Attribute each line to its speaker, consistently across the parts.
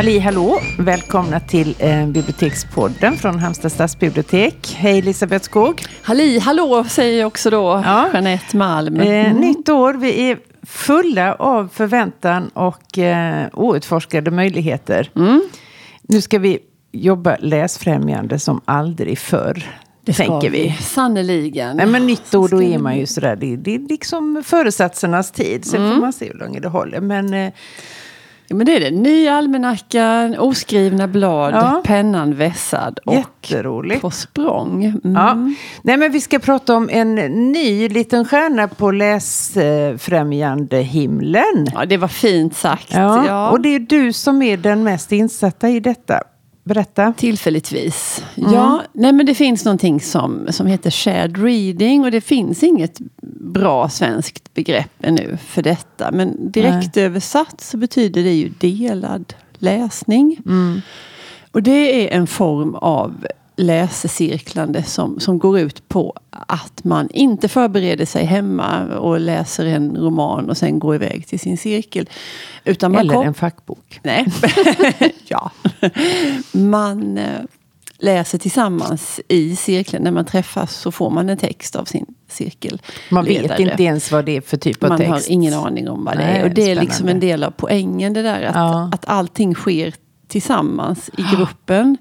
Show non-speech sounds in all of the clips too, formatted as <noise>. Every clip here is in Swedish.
Speaker 1: Halli hallå! Välkomna till eh, Bibliotekspodden från Halmstad stadsbibliotek. Hej Elisabeth Skog!
Speaker 2: Halli hallå säger jag också då, ja. Jeanette Malm.
Speaker 1: Eh, nytt år, vi är fulla av förväntan och eh, outforskade möjligheter. Mm. Nu ska vi jobba läsfrämjande som aldrig förr. Det tänker vi.
Speaker 2: Sannerligen.
Speaker 1: Nej, men nytt år, då är man ju sådär. Det, det är liksom föresatsernas tid. Sen mm. får man se hur länge det håller. Men, eh,
Speaker 2: Ja, men det är det. Ny almanacka, oskrivna blad, ja. pennan vässad och Jätteroligt. på språng. Mm.
Speaker 1: Ja. Nej, men vi ska prata om en ny liten stjärna på läsfrämjande himlen.
Speaker 2: Ja, det var fint sagt.
Speaker 1: Ja. ja. Och det är du som är den mest insatta i detta. Berätta.
Speaker 2: Tillfälligtvis. Mm. Ja, nej men det finns någonting som, som heter shared reading och det finns inget bra svenskt begrepp ännu för detta. Men direkt nej. översatt så betyder det ju delad läsning. Mm. Och det är en form av läsecirklande som, som går ut på att man inte förbereder sig hemma och läser en roman och sen går iväg till sin cirkel.
Speaker 1: Utan man Eller en fackbok.
Speaker 2: Nej. <laughs> ja. Man eh, läser tillsammans i cirkeln. När man träffas så får man en text av sin cirkel.
Speaker 1: Man vet inte ens vad det är för typ av
Speaker 2: man
Speaker 1: text.
Speaker 2: Man har ingen aning om vad det är. Och det är spännande. liksom en del av poängen det där. Att, ja. att allting sker tillsammans i gruppen.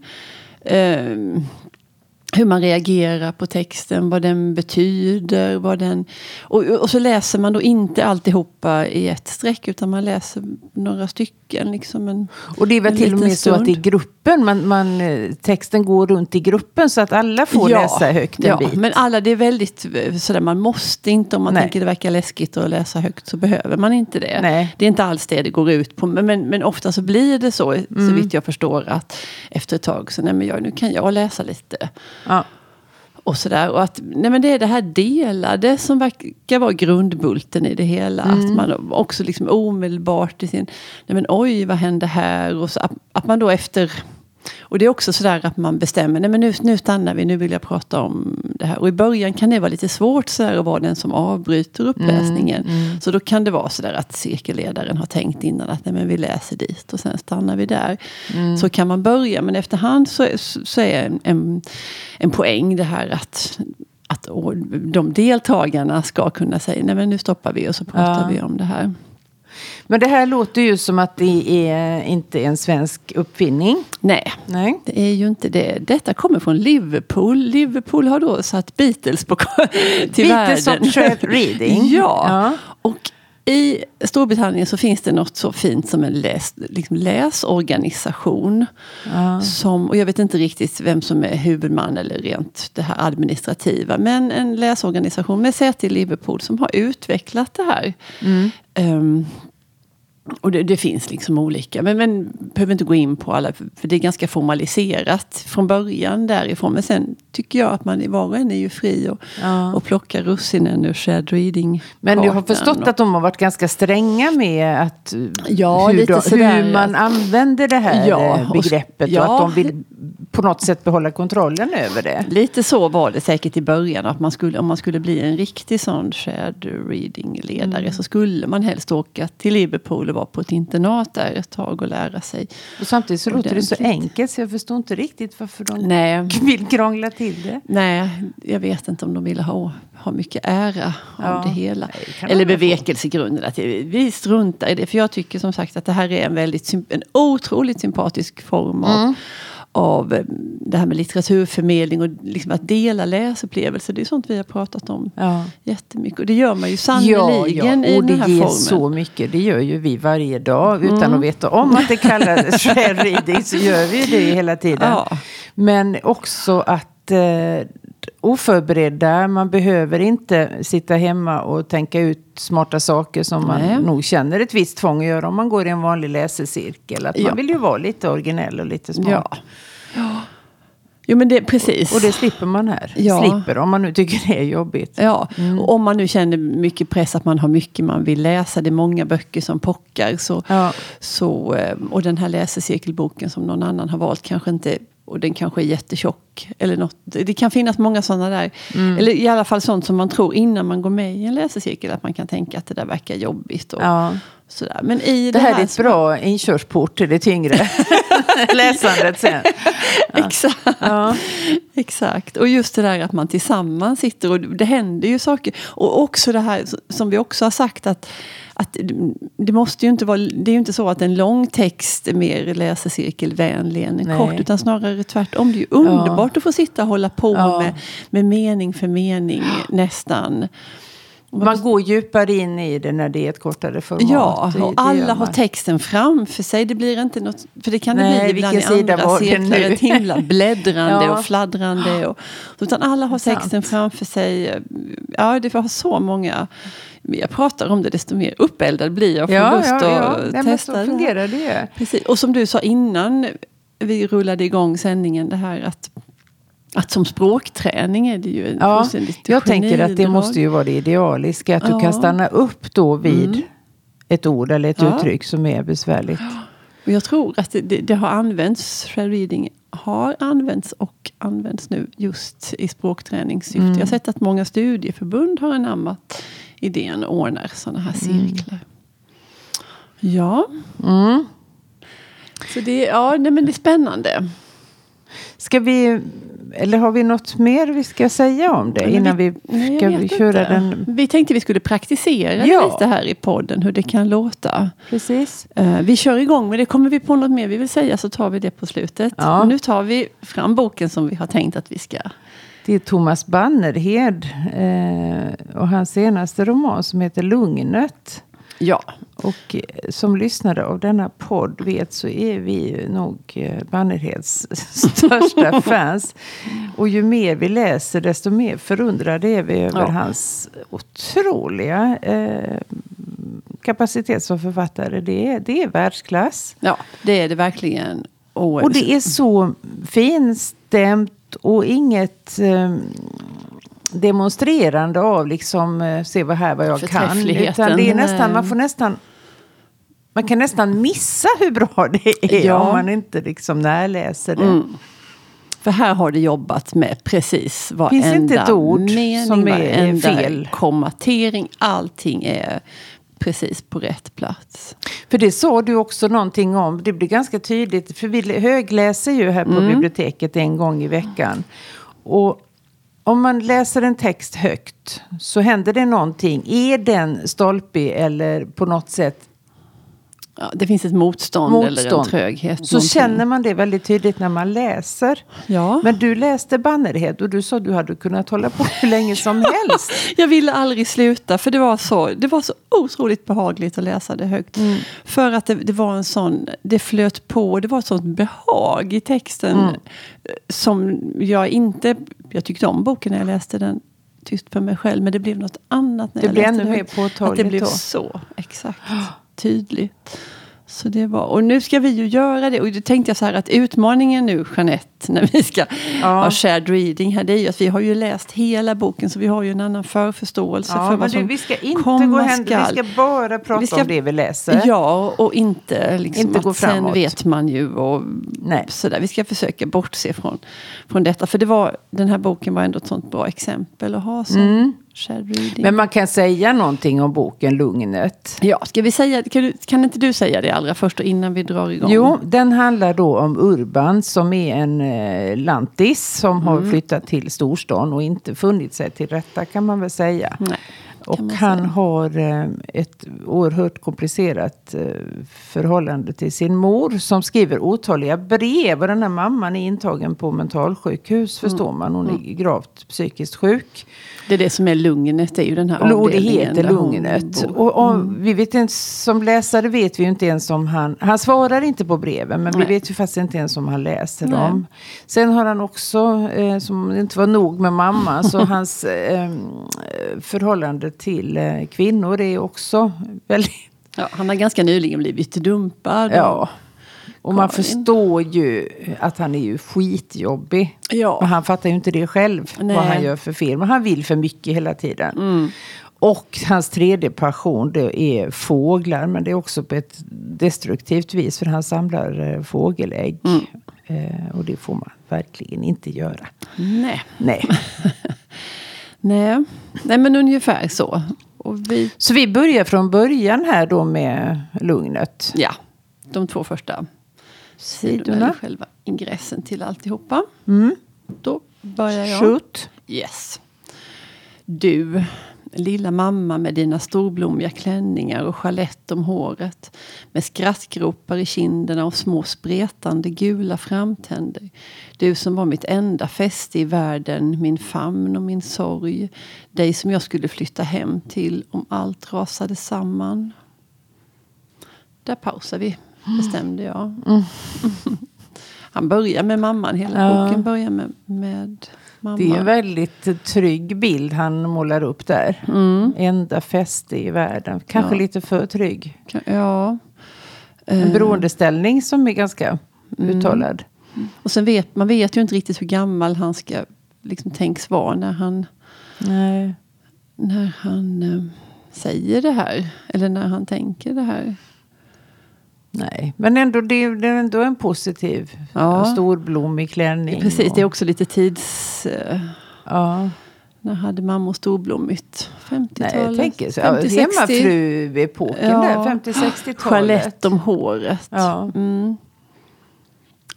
Speaker 2: Eh, hur man reagerar på texten, vad den betyder. Vad den, och, och, så läser man då inte alltihopa i ett streck utan man läser några stycken. Liksom en,
Speaker 1: och det är väl till och med stund. så att i gruppen, man, man, texten går runt i gruppen så att alla får ja, läsa högt en
Speaker 2: ja,
Speaker 1: bit.
Speaker 2: men alla, det är väldigt sådär, man måste inte, om man Nej. tänker det verkar läskigt att läsa högt så behöver man inte det. Nej. Det är inte alls det det går ut på. Men, men, men ofta så blir det så, mm. så vitt jag förstår, att efter ett tag så, nej men jag, nu kan jag läsa lite. Ja. Och sådär. Och att nej men det är det här delade som verkar vara grundbulten i det hela. Mm. Att man också liksom omedelbart i sin, nej men oj vad hände här? Och så, att, att man då efter och det är också sådär att man bestämmer, nej men nu, nu stannar vi, nu vill jag prata om det här. Och i början kan det vara lite svårt sådär att vara den som avbryter uppläsningen. Mm, mm. Så då kan det vara sådär att cirkelledaren har tänkt innan att nej men vi läser dit och sen stannar vi där. Mm. Så kan man börja, men efterhand så, så är en, en, en poäng det här att att de deltagarna ska kunna säga nej men nu stoppar vi och så pratar ja. vi om det här.
Speaker 1: Men det här låter ju som att det är inte en svensk uppfinning.
Speaker 2: Nej, Nej. det är ju inte det. Detta kommer från Liverpool. Liverpool har då satt Beatles på <laughs> till
Speaker 1: Beatles världen. Beatles reading. <laughs>
Speaker 2: ja. ja. Och i Storbritannien så finns det något så fint som en läs, liksom läsorganisation. Ja. Som, och jag vet inte riktigt vem som är huvudman eller rent det här administrativa. Men en läsorganisation med säte i Liverpool som har utvecklat det här. Mm. Um, och det, det, finns liksom olika, men, men behöver inte gå in på alla, för det är ganska formaliserat från början därifrån. Men sen tycker jag att man var och en är ju fri och, ja. och plocka russinen ur shared reading.
Speaker 1: Men du har förstått och, att de har varit ganska stränga med att, ja, hur, då, hur man använder det här ja, begreppet och, ja, och att de vill på något sätt behålla kontrollen över det.
Speaker 2: Lite så var det säkert i början. Att man skulle, om man skulle bli en riktig sån shared reading-ledare mm. så skulle man helst åka till Liverpool vara på ett internat där ett tag och lära sig.
Speaker 1: Och samtidigt så låter det så enkelt så jag förstår inte riktigt varför de Nej. <laughs> vill krångla till det.
Speaker 2: Nej, jag vet inte om de vill ha, ha mycket ära ja. av det hela. Nej, Eller bevekelsegrunden att vi struntar i det. För jag tycker som sagt att det här är en väldigt en otroligt sympatisk form av mm av eh, det här med litteraturförmedling och liksom att dela läsupplevelser. Det är sånt vi har pratat om ja. jättemycket. Och det gör man ju sannerligen ja, ja.
Speaker 1: i den
Speaker 2: här formen.
Speaker 1: Och det ger så mycket. Det gör ju vi varje dag. Utan mm. att veta om att det kallas <laughs> share reading så gör vi det hela tiden. Ja. Men också att eh, oförberedda. Man behöver inte sitta hemma och tänka ut smarta saker som man Nej. nog känner ett visst tvång att göra om man går i en vanlig läsecirkel. Att ja. Man vill ju vara lite originell och lite smart. Ja.
Speaker 2: ja. Jo men det, precis.
Speaker 1: Och det slipper man här. Ja. Slipper om man nu tycker det är jobbigt.
Speaker 2: Ja, mm. och om man nu känner mycket press att man har mycket man vill läsa. Det är många böcker som pockar. Så, ja. så, eh, och den här läsecirkelboken som någon annan har valt kanske inte och den kanske är jättetjock. Eller något. Det kan finnas många sådana där. Mm. Eller i alla fall sånt som man tror innan man går med i en läsecirkel. Att man kan tänka att det där verkar jobbigt. Och, ja. Sådär. Men i
Speaker 1: det, det här, här är ett bra inkörsport till det tyngre <laughs> läsandet sen. <laughs>
Speaker 2: Ja. Exakt. Ja. Exakt. Och just det där att man tillsammans sitter och det händer ju saker. Och också det här som vi också har sagt att att det måste ju inte vara, det är ju inte så att en lång text är mer läsecirkelvänlig än en Nej. kort. Utan snarare tvärtom. Det är ju underbart ja. att få sitta och hålla på med, med mening för mening nästan.
Speaker 1: Man går djupare in i det när det är ett kortare format.
Speaker 2: Ja, och alla har texten framför sig. Det blir inte något, för det kan det
Speaker 1: Nej,
Speaker 2: bli ibland i andra cirklar. Ett himla <laughs> bläddrande ja. och fladdrande. Och, utan alla har texten Sant. framför sig. Ja, det har så många jag pratar om det, desto mer uppeldad blir jag. Får ja, lust ja, ja. att Nej, testa
Speaker 1: men så fungerar det.
Speaker 2: Precis. Och som du sa innan vi rullade igång sändningen, det här att att som språkträning är det ju en ja,
Speaker 1: Jag tänker att det måste ju vara det idealiska. Att ja. du kan stanna upp då vid mm. ett ord eller ett ja. uttryck som är besvärligt.
Speaker 2: Och jag tror att det, det, det har använts, reading har använts och används nu just i språkträningssyfte. Mm. Jag har sett att många studieförbund har anammat idén och ordnar sådana här mm. cirklar. Mm. Ja. Så det, ja, nej, men det är spännande.
Speaker 1: Ska vi, eller har vi något mer vi ska säga om det innan vi, vi ska vi köra inte. den?
Speaker 2: Vi tänkte vi skulle praktisera ja. lite här i podden hur det kan låta.
Speaker 1: Precis.
Speaker 2: Uh, vi kör igång men det kommer vi på något mer vi vill säga så tar vi det på slutet. Ja. nu tar vi fram boken som vi har tänkt att vi ska
Speaker 1: det är Thomas Bannerhed eh, och hans senaste roman som heter Lugnet.
Speaker 2: Ja.
Speaker 1: Och eh, som lyssnare av denna podd vet så är vi nog eh, Bannerheds <laughs> största <laughs> fans. Och ju mer vi läser desto mer förundrade är vi över ja. hans otroliga eh, kapacitet som författare. Det är, det är världsklass.
Speaker 2: Ja, det är det verkligen.
Speaker 1: Och, och det är så finstämt och inget eh, demonstrerande av liksom eh, se vad här vad jag kan. Utan det är nästan, man får nästan man kan nästan missa hur bra det är ja. om man inte liksom närläser det. Mm.
Speaker 2: För här har det jobbat med precis varenda
Speaker 1: Finns inte ett ord mening, som är fel.
Speaker 2: kommatering. Allting är precis på rätt plats.
Speaker 1: För det sa du också någonting om. Det blir ganska tydligt. För vi högläser ju här på mm. biblioteket en gång i veckan. Och om man läser en text högt så händer det någonting. Är den stolpig eller på något sätt
Speaker 2: Ja, det finns ett motstånd, motstånd. eller en tröghet.
Speaker 1: Så någonting. känner man det väldigt tydligt när man läser.
Speaker 2: Ja.
Speaker 1: Men du läste Bannerhed och du sa att du hade kunnat hålla på hur länge som <laughs> helst.
Speaker 2: jag ville aldrig sluta för det var så, det var så otroligt behagligt att läsa det högt. Mm. För att det, det, var en sån, det flöt på, det var ett sånt behag i texten. Mm. Som jag inte, jag tyckte om boken när jag läste den tyst för mig själv. Men det blev något annat när
Speaker 1: det
Speaker 2: jag
Speaker 1: blev
Speaker 2: läste
Speaker 1: ännu mer påtagligt Att
Speaker 2: det blev då. så, exakt tydligt. Så det var, och nu ska vi ju göra det. Och då tänkte jag så här att utmaningen nu, Jeanette, när vi ska ja. ha shared reading här, det är ju att vi har ju läst hela boken så vi har ju en annan förförståelse ja, för vad som
Speaker 1: Vi ska inte gå hända, vi ska bara prata ska, om det vi läser.
Speaker 2: Ja, och inte liksom inte gå framåt. sen vet man ju och Nej. sådär. Vi ska försöka bortse från, från detta. För det var, den här boken var ändå ett sånt bra exempel att ha som mm.
Speaker 1: Men man kan säga någonting om boken Lugnet.
Speaker 2: Ja, ska vi säga, kan, du, kan inte du säga det allra först innan vi drar igång?
Speaker 1: Jo, den handlar då om Urban som är en eh, lantis som mm. har flyttat till storstan och inte funnit sig till rätta kan man väl säga.
Speaker 2: Nej.
Speaker 1: Och han säga. har eh, ett oerhört komplicerat eh, förhållande till sin mor som skriver otaliga brev. Och den här mamman är intagen på mentalsjukhus mm. förstår man. Hon är mm. gravt psykiskt sjuk.
Speaker 2: Det är det som är Lugnet, det är ju den här avdelningen.
Speaker 1: det heter Lugnet. Och, och mm. vi vet inte, som läsare vet vi ju inte ens om han, han svarar inte på breven, men Nej. vi vet ju faktiskt inte ens om han läser Nej. dem. Sen har han också, eh, som inte var nog med mamma, så <laughs> hans eh, förhållande till eh, kvinnor är också väldigt...
Speaker 2: Ja, han har ganska nyligen blivit dumpad.
Speaker 1: Ja. Och man förstår ju att han är ju skitjobbig.
Speaker 2: Ja.
Speaker 1: Men han fattar ju inte det själv, Nej. vad han gör för fel. Men han vill för mycket hela tiden.
Speaker 2: Mm.
Speaker 1: Och hans tredje passion det är fåglar. Men det är också på ett destruktivt vis. För han samlar eh, fågelägg. Mm. Eh, och det får man verkligen inte göra.
Speaker 2: Nej.
Speaker 1: Nej. <laughs>
Speaker 2: Nej. Nej, men ungefär så.
Speaker 1: vi... Så vi börjar från början här då med lugnet?
Speaker 2: Ja, de två första sidorna. Själva ingressen till alltihopa.
Speaker 1: Mm.
Speaker 2: Då börjar jag.
Speaker 1: Shoot.
Speaker 2: Yes. Du, lilla mamma med dina storblommiga klänningar och chalett om håret. Med skrattgropar i kinderna och små spretande gula framtänder. Du som var mitt enda fäste i världen, min famn och min sorg. Dig som jag skulle flytta hem till om allt rasade samman. Där pausar vi, bestämde jag. Mm. <laughs> Han börjar med mamman, hela ja. boken börjar med, med mamma.
Speaker 1: Det är en väldigt trygg bild han målar upp där.
Speaker 2: Mm.
Speaker 1: Enda fäste i världen. Kanske ja. lite för trygg.
Speaker 2: Ja.
Speaker 1: En eh. beroendeställning som är ganska mm. uttalad.
Speaker 2: Och sen vet man vet ju inte riktigt hur gammal han ska liksom tänks vara när han,
Speaker 1: Nej.
Speaker 2: när han äh, säger det här. Eller när han tänker det här.
Speaker 1: Nej, men ändå, det, är, det är ändå en positiv ja. storblommig klänning.
Speaker 2: Precis, och... det är också lite tids... Uh,
Speaker 1: ja.
Speaker 2: När hade mammor storblommigt? 50-talet?
Speaker 1: Nej, jag tänker så. 50, Hemmafru-epoken ja. där, 50-60-talet.
Speaker 2: Chalett om håret.
Speaker 1: Ja.
Speaker 2: Mm.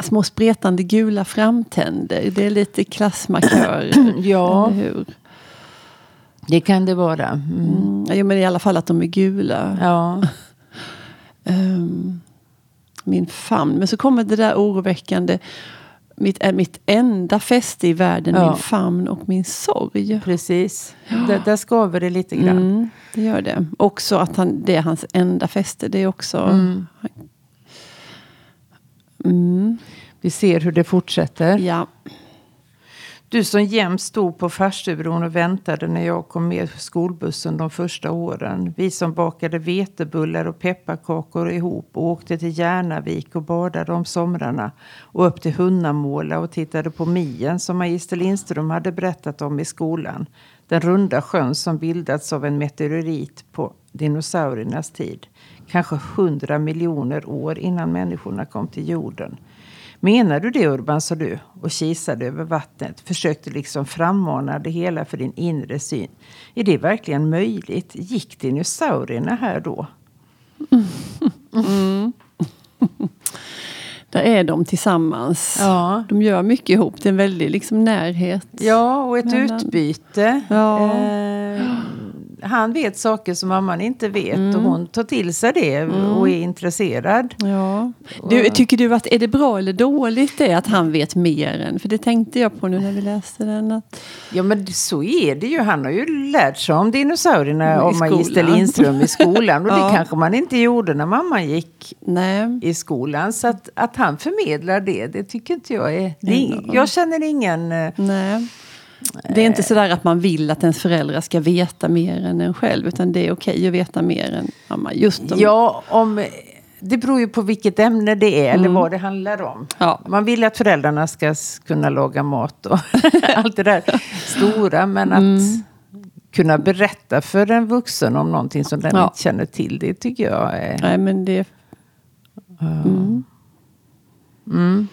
Speaker 2: Små spretande gula framtänder. Det är lite klassmarkör. <clears throat>
Speaker 1: ja. hur? Det kan det vara.
Speaker 2: Mm. Mm. Ja, men i alla fall att de är gula.
Speaker 1: Ja.
Speaker 2: Um, min famn. Men så kommer det där oroväckande. Mitt, är mitt enda fäste i världen, ja. min famn och min sorg.
Speaker 1: Precis, ja. där, där skaver det lite grann.
Speaker 2: Mm, det gör det. Också att han, det är hans enda fäste. Det är också...
Speaker 1: Mm.
Speaker 2: Mm.
Speaker 1: Vi ser hur det fortsätter.
Speaker 2: Ja.
Speaker 1: Du som jämt stod på farstubron och väntade när jag kom med skolbussen de första åren. Vi som bakade vetebullar och pepparkakor ihop och åkte till Järnavik och badade om somrarna. Och upp till Hunnamåla och tittade på Mien som Magister Lindström hade berättat om i skolan. Den runda sjön som bildats av en meteorit på dinosauriernas tid. Kanske hundra miljoner år innan människorna kom till jorden. Menar du det Urban, sa du och kisade över vattnet. Försökte liksom frammana det hela för din inre syn. Är det verkligen möjligt? Gick dinosaurierna här då?
Speaker 2: Mm. <laughs> Där är de tillsammans.
Speaker 1: Ja.
Speaker 2: De gör mycket ihop. Det är en väldig liksom, närhet.
Speaker 1: Ja, och ett mellan... utbyte.
Speaker 2: Ja.
Speaker 1: Eh, han vet saker som mamman inte vet mm. och hon tar till sig det mm. och är intresserad.
Speaker 2: Ja. Du, tycker du att är det bra eller dåligt det att han vet mer än? För det tänkte jag på nu när vi läste den. Att...
Speaker 1: Ja men så är det ju. Han har ju lärt sig om dinosaurierna av Magister Lindström i skolan. Och <laughs> ja. det kanske man inte gjorde när mamma gick
Speaker 2: Nej.
Speaker 1: i skolan. Så att, att han förmedlar det, det tycker inte jag är... Det, jag känner ingen...
Speaker 2: Eh, Nej. Det är inte sådär att man vill att ens föräldrar ska veta mer än en själv. Utan det är okej att veta mer än mamma. Just
Speaker 1: om... Ja, om, det beror ju på vilket ämne det är mm. eller vad det handlar om.
Speaker 2: Ja.
Speaker 1: Man vill att föräldrarna ska kunna laga mat och <laughs> allt det där stora. Men att mm. kunna berätta för en vuxen om någonting som den ja. inte känner till. Det tycker jag är...
Speaker 2: Nej, men det...
Speaker 1: Mm. Mm.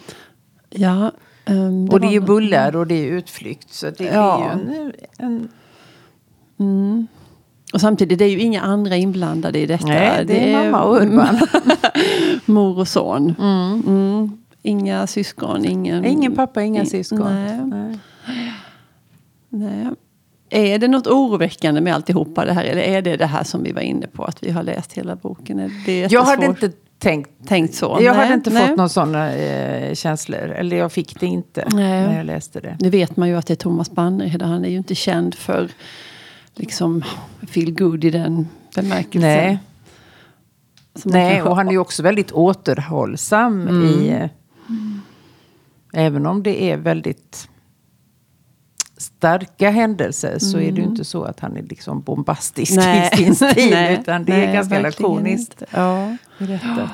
Speaker 2: Ja,
Speaker 1: Um, det och det är ju bullar och det är utflykt. Så det ja. är ju en... en...
Speaker 2: Mm. Och samtidigt, det är ju inga andra inblandade i detta.
Speaker 1: Nej, det, det är mamma och Urban. <laughs>
Speaker 2: Mor och son.
Speaker 1: Mm.
Speaker 2: Mm. Inga syskon, ingen...
Speaker 1: Ingen pappa, inga
Speaker 2: in,
Speaker 1: syskon.
Speaker 2: Nej. Nej. nej. Är det något oroväckande med alltihopa det här? Eller är det det här som vi var inne på, att vi har läst hela boken?
Speaker 1: Jag hade inte tänkt,
Speaker 2: tänkt så.
Speaker 1: Jag nej, hade inte nej. fått några sådana eh, känslor. Eller jag fick det inte nej. när jag läste det.
Speaker 2: Nu vet man ju att det är Thomas Bannerhed. Han är ju inte känd för liksom feel good i den bemärkelsen.
Speaker 1: Nej, nej och han är ju också väldigt återhållsam mm. i... Mm. Även om det är väldigt starka händelser så mm. är det ju inte så att han är liksom bombastisk Nej. i sin stil. <laughs> Nej. Utan det Nej, är ganska lakoniskt
Speaker 2: ja.
Speaker 1: berättat.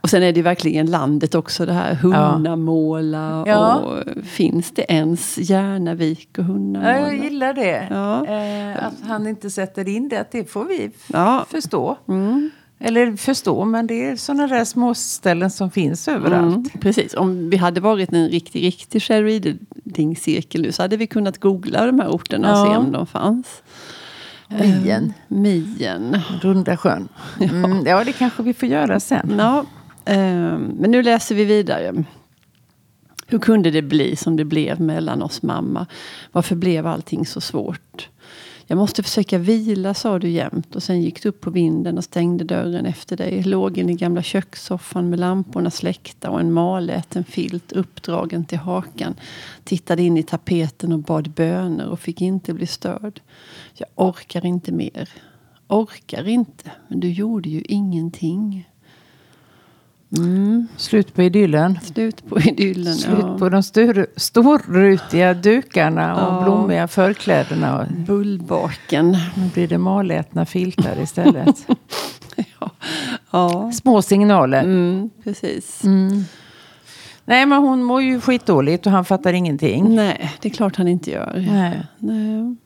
Speaker 2: Och sen är det verkligen landet också det här Hunnamåla. Ja. Och finns det ens Järnavik och Hunnamåla?
Speaker 1: Ja, jag gillar det.
Speaker 2: Ja.
Speaker 1: Eh, att han inte sätter in det, att det får vi
Speaker 2: ja.
Speaker 1: förstå.
Speaker 2: Mm.
Speaker 1: Eller förstå, men det är sådana där små ställen som finns överallt. Mm,
Speaker 2: precis, om vi hade varit en riktig, riktig share cirkel nu så hade vi kunnat googla de här orterna och se om de fanns.
Speaker 1: Mien. Uh,
Speaker 2: mien.
Speaker 1: Runda sjön. <laughs> Mm, ja. ja, det kanske vi får göra sen.
Speaker 2: Ja, uh, men nu läser vi vidare. Hur kunde det bli som det blev mellan oss mamma? Varför blev allting så svårt? Jag måste försöka vila, sa du jämt. Och sen gick du upp på vinden och stängde dörren efter dig. Låg i den gamla kökssoffan med lamporna släckta och en maläten filt uppdragen till hakan. Tittade in i tapeten och bad böner och fick inte bli störd. Jag orkar inte mer. Orkar inte. Men du gjorde ju ingenting.
Speaker 1: Mm. Slut på idyllen.
Speaker 2: Slut på idyllen,
Speaker 1: Slut ja. på de stor, storrutiga dukarna och ja. blommiga förklädena.
Speaker 2: Bullbaken.
Speaker 1: Nu blir det malätna filtar istället. <laughs>
Speaker 2: ja. ja.
Speaker 1: Små signaler.
Speaker 2: Mm, precis.
Speaker 1: Mm. Nej, men hon mår ju skitdåligt och han fattar ingenting.
Speaker 2: Nej, det är klart han inte gör.
Speaker 1: Nej.
Speaker 2: Nej.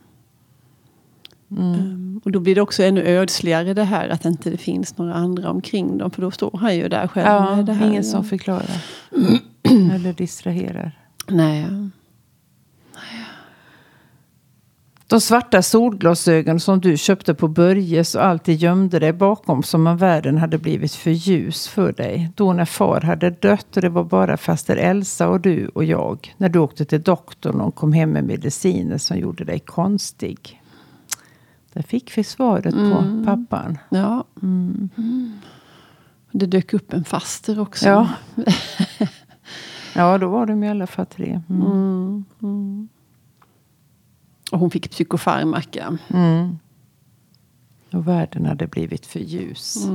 Speaker 2: Mm. Um, och då blir det också ännu ödsligare det här att inte det finns några andra omkring dem. För då står han ju där själv.
Speaker 1: Ja,
Speaker 2: med det här,
Speaker 1: ingen som förklarar. <clears throat> Eller distraherar.
Speaker 2: Nej.
Speaker 1: De svarta solglasögon som du köpte på Börjes och alltid gömde dig bakom som om världen hade blivit för ljus för dig. Då när far hade dött och det var bara faster Elsa och du och jag. När du åkte till doktorn och kom hem med mediciner som gjorde dig konstig. Där fick vi svaret mm. på pappan.
Speaker 2: Ja.
Speaker 1: Mm.
Speaker 2: Det dök upp en faster också.
Speaker 1: Ja, <laughs> ja då var de i alla fall tre.
Speaker 2: Mm. Mm. Mm. Och hon fick psykofarmaka.
Speaker 1: Och världen hade blivit för ljus.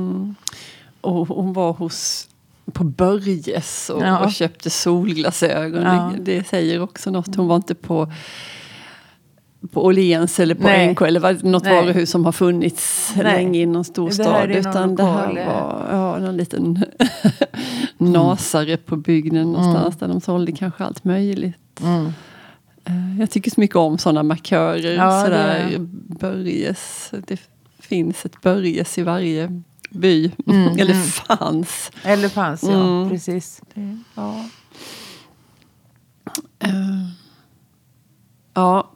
Speaker 2: Och hon var hos på Börjes och, ja. och köpte solglasögon. Ja. Det, det, säger också något. Hon var inte på på Åhléns eller på Nej. NK eller vad, något Nej. varuhus som har funnits Nej. länge i någon storstad. Det utan det här var ja, någon liten <laughs> nasare på bygden någonstans mm. där de sålde kanske allt möjligt.
Speaker 1: Mm.
Speaker 2: Eh, jag tycker så mycket om sådana markörer. Ja, sådär, det Börjes. Det finns ett Börjes i varje by. Mm, <laughs> eller mm. fanns.
Speaker 1: Eller fanns, ja. Mm. Precis.
Speaker 2: Det, ja. Uh. Ja,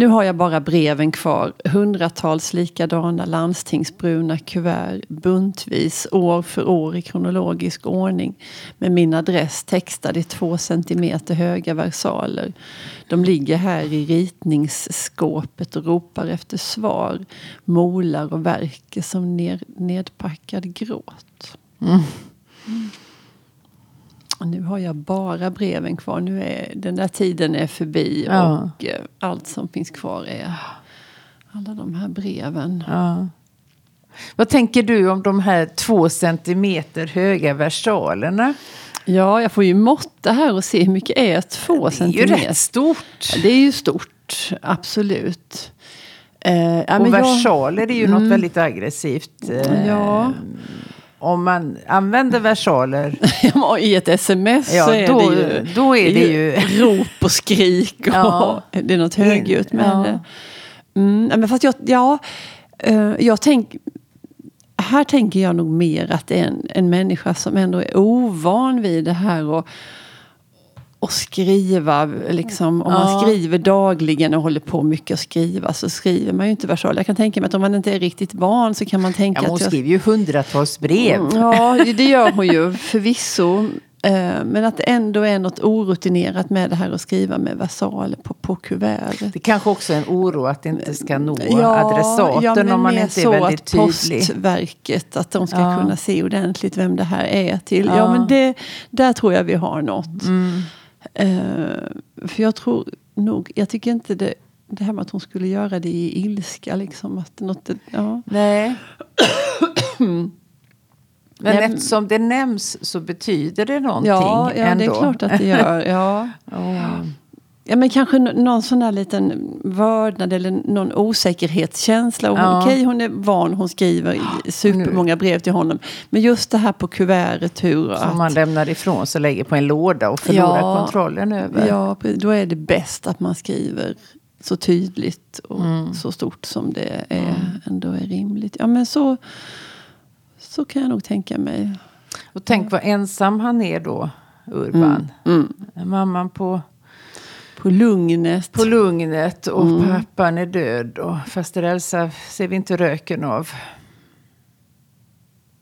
Speaker 2: nu har jag bara breven kvar. Hundratals likadana landstingsbruna kuvert buntvis år för år i kronologisk ordning med min adress textad i två centimeter höga versaler. De ligger här i ritningsskåpet och ropar efter svar. Molar och verkar som ner, nedpackad gråt.
Speaker 1: Mm.
Speaker 2: Nu har jag bara breven kvar. Nu är den där tiden är förbi
Speaker 1: ja.
Speaker 2: och eh, allt som finns kvar är alla de här breven.
Speaker 1: Ja. Vad tänker du om de här två centimeter höga versalerna?
Speaker 2: Ja, jag får ju måtta här och se hur mycket är två centimeter.
Speaker 1: Det är ju rätt stort.
Speaker 2: Det är ju stort, absolut.
Speaker 1: Eh, ja, och versaler jag, är ju mm, något väldigt aggressivt.
Speaker 2: Eh, ja
Speaker 1: om man använder versaler. <laughs>
Speaker 2: I ett sms ja, så är
Speaker 1: då,
Speaker 2: det ju,
Speaker 1: då är det ju <laughs>
Speaker 2: rop och skrik. Och ja. <laughs> Det är något högljutt med ja. det. Mm, men fast jag, ja, uh, jag tänk, här tänker jag nog mer att det är en, en människa som ändå är ovan vid det här. Och, och skriva, liksom, om ja. man skriver dagligen och håller på mycket att skriva så skriver man ju inte versal. Jag kan tänka mig att om man inte är riktigt barn så kan man tänka
Speaker 1: ja, hon
Speaker 2: att...
Speaker 1: Hon skriver ju hundratals brev.
Speaker 2: Mm, ja, det gör hon ju förvisso. Eh, men att det ändå är något orutinerat med det här att skriva med versaler på, på kuvertet.
Speaker 1: Det kanske också är en oro att det inte ska nå ja, adressaten ja, om man inte är väldigt tydlig.
Speaker 2: Postverket, att de ska ja. kunna se ordentligt vem det här är till. Ja, ja men det, där tror jag vi har något.
Speaker 1: Mm.
Speaker 2: Uh, för jag tror nog, jag tycker inte det, det här med att hon skulle göra det i ilska liksom. Att något, ja.
Speaker 1: Nej. <clears throat> Men Nej, eftersom det nämns så betyder det någonting
Speaker 2: ja, ja,
Speaker 1: ändå.
Speaker 2: det är klart att det gör. Ja. <laughs>
Speaker 1: oh.
Speaker 2: Ja, men kanske någon sån där liten vördnad eller någon osäkerhetskänsla.
Speaker 1: Ja.
Speaker 2: Okej, hon är van, hon skriver supermånga brev till honom. Men just det här på kuvertet hur...
Speaker 1: Som
Speaker 2: att,
Speaker 1: man lämnar ifrån sig, lägger på en låda och förlorar ja, kontrollen över.
Speaker 2: Ja, då är det bäst att man skriver så tydligt och mm. så stort som det är, mm. ändå är rimligt. Ja, men så, så kan jag nog tänka mig.
Speaker 1: Och tänk vad ensam han är då, Urban.
Speaker 2: Mm. mm.
Speaker 1: Mamman på
Speaker 2: På Lugnet.
Speaker 1: På Lugnet och mm. pappan är död. Och faster Elsa ser vi inte röken av.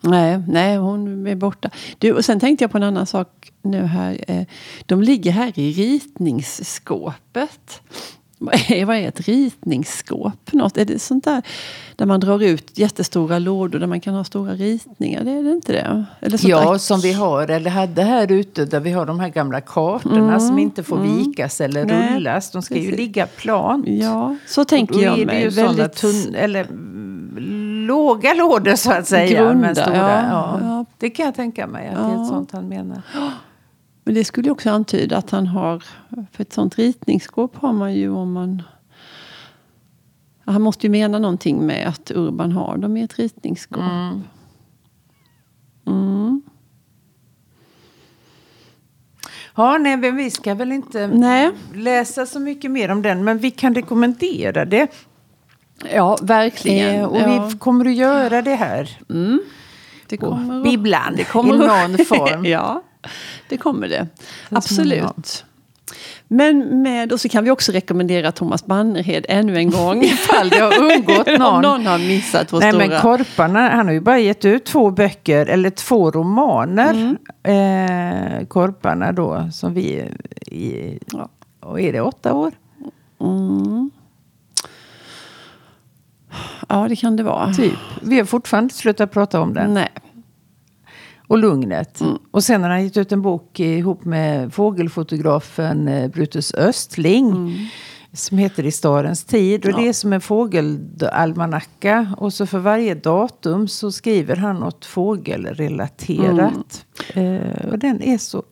Speaker 2: Nej, nej, hon är borta. Du, och sen tänkte jag på en annan sak nu här. Eh, de ligger här i ritningsskåpet. <laughs> Vad är, är ett ritningsskåp? Något? Är det sånt där där man drar ut jättestora lådor där man kan ha stora ritningar? Det är det inte det?
Speaker 1: Eller ja, där... som vi har eller hade här ute där vi har de här gamla kartorna mm, som inte får mm. vikas eller Nej, rullas. De ska precis. ju ligga plant.
Speaker 2: Ja, så tänker jag mig.
Speaker 1: Ju väldigt... tunn, eller låga lådor så att säga. Grunda, men stora, ja, ja. Det kan jag tänka mig att ja. det är ett sånt han menar. <gasps> <gasps>
Speaker 2: Men det skulle också antyda att han har, för ett sånt ritningsskåp har man ju om man han måste ju mena någonting med att Urban har dem i ett ritningsskåp. Mm. Mm.
Speaker 1: Ja, nej, men vi ska väl inte nej. läsa så mycket mer om den, men vi kan rekommendera det.
Speaker 2: Ja, verkligen. Eh,
Speaker 1: och
Speaker 2: ja.
Speaker 1: vi kommer att göra det här. Mm.
Speaker 2: Det kommer
Speaker 1: bibblan det kommer i någon form. <laughs>
Speaker 2: ja, det kommer det. Absolut. Men med, och så kan vi också rekommendera Thomas Bannerhed ännu en gång. <laughs>
Speaker 1: Ifall det har undgått <laughs> någon.
Speaker 2: Om någon har missat vår
Speaker 1: Nej,
Speaker 2: stora...
Speaker 1: men Korparna, han har ju bara gett ut två böcker, eller två romaner. Mm. Eh, Korparna då, som vi i, ja. och är det åtta år? Mm.
Speaker 2: Ja, det kan det vara.
Speaker 1: Typ. Vi har fortfarande slutat prata om det.
Speaker 2: Nej.
Speaker 1: Och Lugnet. Mm. Och sen har han gett ut en bok ihop med fågelfotografen eh, Brutus Östling. Mm. Som heter I starens tid. Och ja. det är som en fågelalmanacka. Och så för varje datum så skriver han något fågelrelaterat. Mm. Eh, och den är så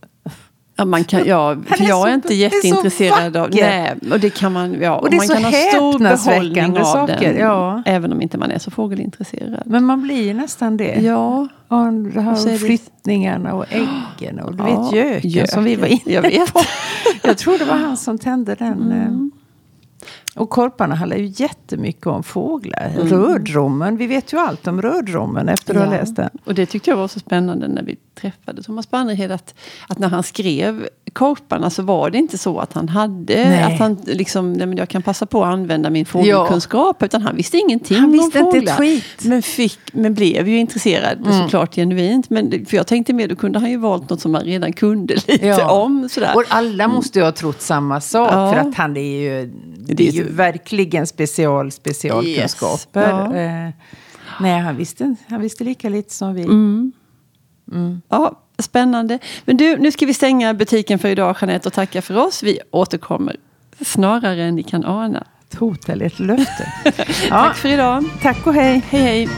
Speaker 2: Ja, man kan, ja, för jag är inte jätteintresserad av... Nej, och det kan man, ja,
Speaker 1: och det är
Speaker 2: man
Speaker 1: så
Speaker 2: kan ha stor behållning av
Speaker 1: saker,
Speaker 2: den.
Speaker 1: Ja.
Speaker 2: Även om inte man är så fågelintresserad.
Speaker 1: Men man blir nästan det.
Speaker 2: Ja.
Speaker 1: Och det här och flyttningarna och äggen och du ja, vet göken gök. som vi var inne jag vet. på. Jag tror det var han som tände den. Eh, mm. Och korparna handlar ju jättemycket om fåglar. Mm. Rördromen, vi vet ju allt om rördromen efter att ja. ha läst den.
Speaker 2: Och det tyckte jag var så spännande när vi träffade Thomas Bannerhed. Att, att när han skrev korparna så var det inte så att han hade, nej. att han liksom, nej men jag kan passa på att använda min fågelkunskap. Ja. Utan han visste ingenting
Speaker 1: han visste om inte ett skit.
Speaker 2: Men, fick, men blev ju intresserad mm. såklart genuint. Men, för jag tänkte mer, då kunde han ju valt något som han redan kunde <laughs> lite ja. om. Sådär.
Speaker 1: Och alla måste ju ha trott samma sak. För att han är ju, det är ju verkligen special, specialkunskaper. Yes. Ja. Eh, nej, han visste, han visste lika lite som vi.
Speaker 2: Mm. Mm. Ja, spännande. Men du, nu ska vi stänga butiken för idag Jeanette och tacka för oss. Vi återkommer snarare än ni kan ana.
Speaker 1: Ett hot eller ett löfte. <laughs>
Speaker 2: ja. Tack för idag.
Speaker 1: Tack och hej.
Speaker 2: Hej hej.